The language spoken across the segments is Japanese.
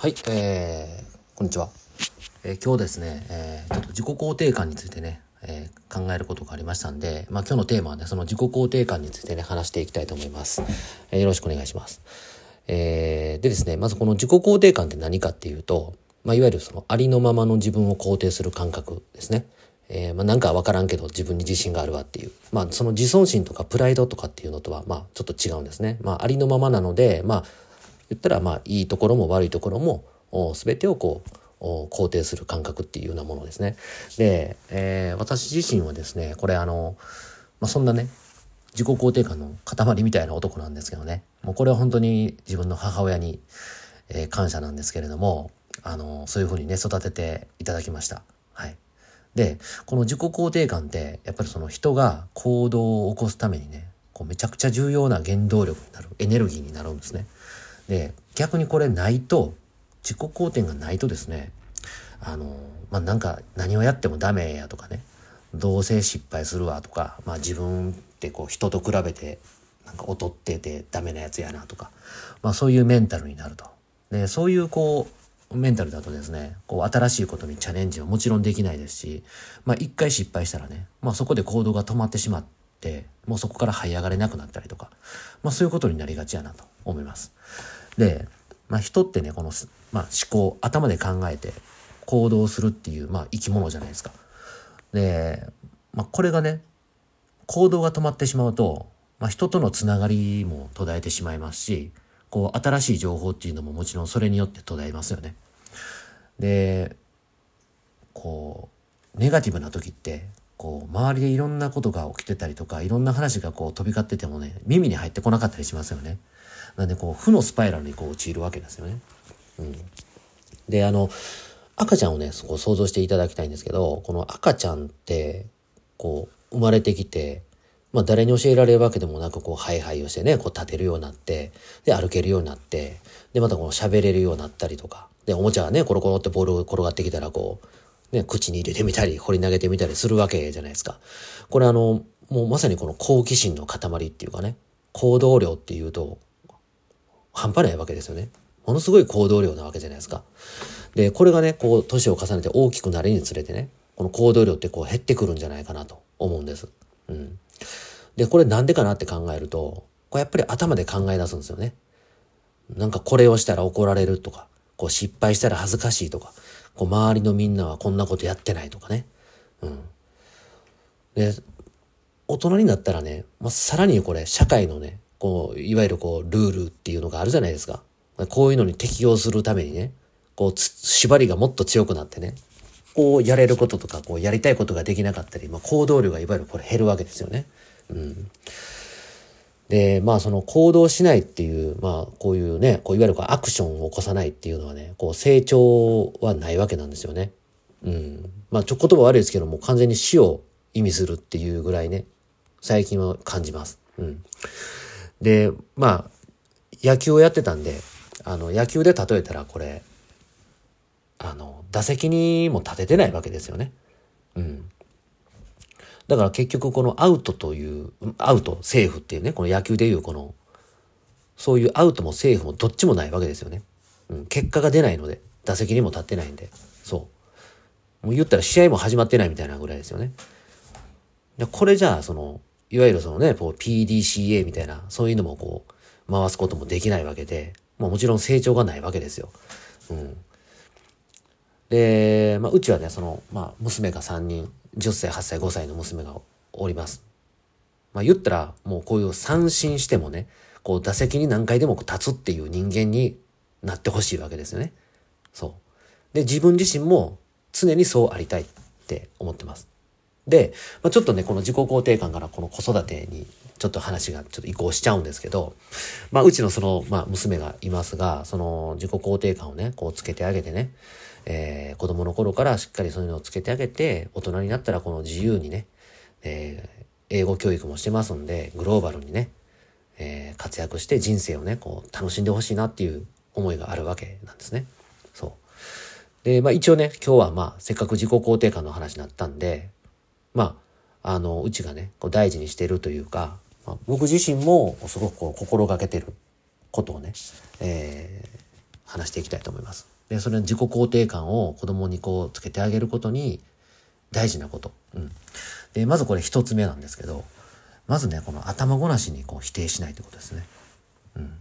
はい、えー、こんにちは。えー、今日ですね、えー、ちょっと自己肯定感についてね、えー、考えることがありましたんで、まあ今日のテーマはね、その自己肯定感についてね、話していきたいと思います。えー、よろしくお願いします。えー、でですね、まずこの自己肯定感って何かっていうと、まあいわゆるそのありのままの自分を肯定する感覚ですね。えー、まあなんかわからんけど自分に自信があるわっていう。まあその自尊心とかプライドとかっていうのとは、まあちょっと違うんですね。まあありのままなので、まあ言ったらまあいいところも悪いところも全てをこう肯定する感覚っていうようなものですね。で、えー、私自身はですねこれあの、まあ、そんなね自己肯定感の塊みたいな男なんですけどねもうこれは本当に自分の母親に、感謝なんですけれどもあのそういうふうにね育てていただきました。はい、でこの自己肯定感ってやっぱりその人が行動を起こすためにねこうめちゃくちゃ重要な原動力になるエネルギーになるんですね。で逆にこれないと自己肯定がないとですねあのまあなんか何をやってもダメやとかねどうせ失敗するわとか、まあ、自分ってこう人と比べてなんか劣っててダメなやつやなとか、まあ、そういうメンタルになると。でそういうこうメンタルだとですねこう新しいことにチャレンジはもちろんできないですし、まあ、一回失敗したらね、まあ、そこで行動が止まってしまってもうそこから這い上がれなくなったりとか、まあ、そういうことになりがちやなと思います。でまあ、人ってねこの、まあ、思考頭で考えて行動するっていう、まあ、生き物じゃないですか。で、まあ、これがね行動が止まってしまうと、まあ、人とのつながりも途絶えてしまいますしこう新しい情報っていうのももちろんそれによって途絶えますよね。でこうネガティブな時ってこう周りでいろんなことが起きてたりとかいろんな話がこう飛び交っててもね耳に入ってこなかったりしますよね。なんでこう負のスパイラルにこう陥るわけですよね。うん、であの赤ちゃんをねそこ想像していただきたいんですけどこの赤ちゃんってこう生まれてきて、まあ、誰に教えられるわけでもなくこうハイハイをしてねこう立てるようになってで歩けるようになってでまたこの喋れるようになったりとかでおもちゃがねコロコロってボール転がってきたらこうね口に入れてみたり掘り投げてみたりするわけじゃないですか。これあのもうまさにこの好奇心の塊っていうかね行動量っていうと半端ないわけですよね。ものすごい行動量なわけじゃないですか。で、これがね、こう、年を重ねて大きくなるにつれてね、この行動量ってこう減ってくるんじゃないかなと思うんです。うん。で、これなんでかなって考えると、これやっぱり頭で考え出すんですよね。なんかこれをしたら怒られるとか、こう失敗したら恥ずかしいとか、こう周りのみんなはこんなことやってないとかね。うん。で、大人になったらね、まあ、さらにこれ社会のね、こう、いわゆるこう、ルールっていうのがあるじゃないですか。こういうのに適応するためにね、こう、縛りがもっと強くなってね、こう、やれることとか、こう、やりたいことができなかったり、まあ、行動量がいわゆるこれ減るわけですよね。うん。で、まあ、その行動しないっていう、まあ、こういうね、こういわゆるこうアクションを起こさないっていうのはね、こう、成長はないわけなんですよね。うん。まあ、ちょ、言葉悪いですけども、完全に死を意味するっていうぐらいね、最近は感じます。うん。で、まあ、野球をやってたんで、あの、野球で例えたらこれ、あの、打席にも立ててないわけですよね。うん。だから結局このアウトという、アウト、セーフっていうね、この野球でいうこの、そういうアウトもセーフもどっちもないわけですよね。うん、結果が出ないので、打席にも立ってないんで、そう。もう言ったら試合も始まってないみたいなぐらいですよね。でこれじゃあ、その、いわゆるそのね、こう PDCA みたいな、そういうのもこう、回すこともできないわけで、まあもちろん成長がないわけですよ。うん。で、まあうちはね、その、まあ娘が3人、10歳、8歳、5歳の娘がおります。まあ言ったら、もうこういう三振してもね、こう打席に何回でも立つっていう人間になってほしいわけですよね。そう。で、自分自身も常にそうありたいって思ってます。で、まあ、ちょっとね、この自己肯定感からこの子育てにちょっと話がちょっと移行しちゃうんですけど、まあ、うちのその、まあ、娘がいますが、その自己肯定感をね、こうつけてあげてね、えー、子供の頃からしっかりそういうのをつけてあげて、大人になったらこの自由にね、えー、英語教育もしてますんで、グローバルにね、えー、活躍して人生をね、こう楽しんでほしいなっていう思いがあるわけなんですね。そう。で、まあ一応ね、今日はまあせっかく自己肯定感の話になったんで、まあ、あの、うちがね、こう大事にしてるというか、まあ、僕自身もすごくこう心がけてることをね、えー、話していきたいと思います。で、それの自己肯定感を子供にこうつけてあげることに大事なこと。うん。で、まずこれ一つ目なんですけど、まずね、この頭ごなしにこう否定しないということですね。うん。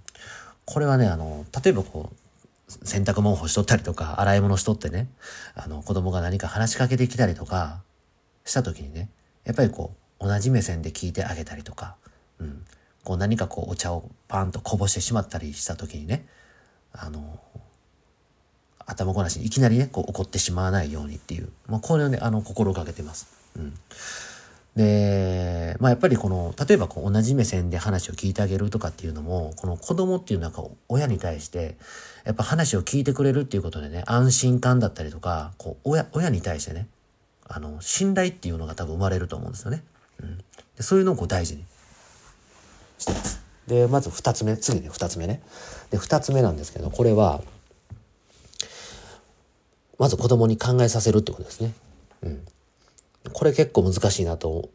これはね、あの、例えばこう、洗濯物干しとったりとか、洗い物しとってね、あの、子供が何か話しかけてきたりとかした時にね、やっぱりこう、同じ目線で聞いてあげたりとか、うん。こう何かこうお茶をパンとこぼしてしまったりした時にね、あの、頭ごなしにいきなりね、こう怒ってしまわないようにっていう、まあ、これをね、あの、心がけてます。うん。で、まあ、やっぱりこの、例えばこう同じ目線で話を聞いてあげるとかっていうのも、この子供っていうのは親に対して、やっぱ話を聞いてくれるっていうことでね、安心感だったりとか、こう、親、親に対してね、あの、信頼っていうのが多分生まれると思うんですよね。うん。でそういうのをこう大事にしてます。で、まず二つ目、次ね、二つ目ね。で、二つ目なんですけど、これは、まず子供に考えさせるってことですね。うん。これ結構難しいなと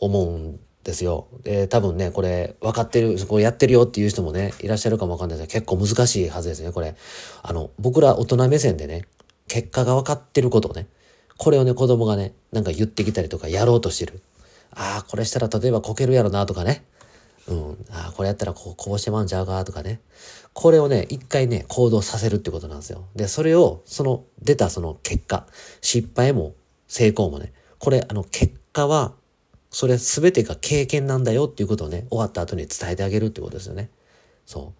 思うんですよ。で、多分ね、これ分かってる、これやってるよっていう人もね、いらっしゃるかもわかんないですけど、結構難しいはずですね、これ。あの、僕ら大人目線でね、結果が分かってることをね、これをね、子供がね、なんか言ってきたりとかやろうとしてる。ああ、これしたら例えばこけるやろなとかね。うん。ああ、これやったらこう、こぼしてまうんちゃうかとかね。これをね、一回ね、行動させるってことなんですよ。で、それを、その、出たその結果、失敗も成功もね、これ、あの、結果は、それ全てが経験なんだよっていうことをね、終わった後に伝えてあげるってことですよね。そ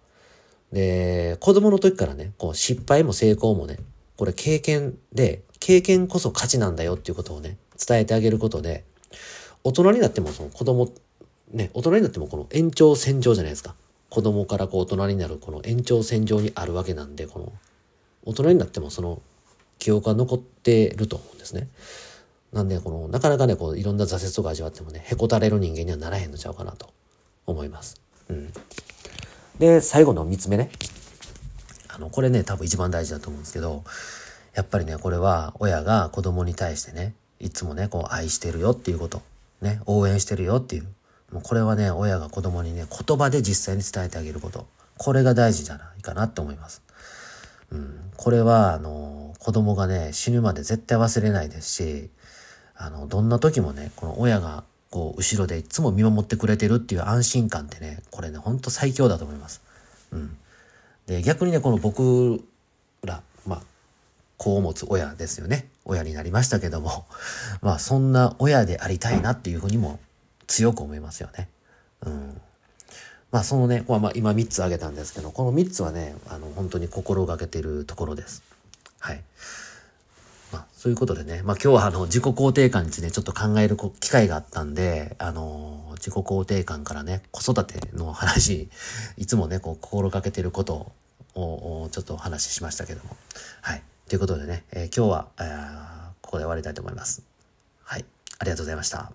う。で、子供の時からね、こう、失敗も成功もね、これ経験で、経験こそ価値なんだよっていうことをね、伝えてあげることで、大人になってもその子供、ね、大人になってもこの延長線上じゃないですか。子供からこう大人になるこの延長線上にあるわけなんで、この大人になってもその記憶が残ってると思うんですね。なんで、この、なかなかね、こう、いろんな挫折とか味わってもね、へこたれる人間にはならへんのちゃうかなと思います。うん。で、最後の三つ目ね。あの、これね、多分一番大事だと思うんですけど、やっぱりね、これは親が子供に対してね、いつもね、こう、愛してるよっていうこと、ね、応援してるよっていうもうこれはね、親が子供にね、言葉で実際に伝えてあげること。これが大事じゃないかなって思います。うん。これは、あの、子供がね、死ぬまで絶対忘れないですし、あの、どんな時もね、この親が、こう、後ろでいつも見守ってくれてるっていう安心感ってね、これね、ほんと最強だと思います。うん。で、逆にね、この僕ら、まあ、子を持つ親ですよね。親になりましたけども、まあ、そんな親でありたいなっていうふうにも強く思いますよね。うん。まあそのね、まあ、今3つ挙げたんですけど、この3つはね、あの本当に心がけてるところです。はい。まあそういうことでね、まあ今日はあの自己肯定感についてちょっと考える機会があったんで、あの、自己肯定感からね、子育ての話、いつもね、こう心がけてることをちょっとお話ししましたけども。はい。ということでね、えー、今日は、えー、ここで終わりたいと思います。はい。ありがとうございました。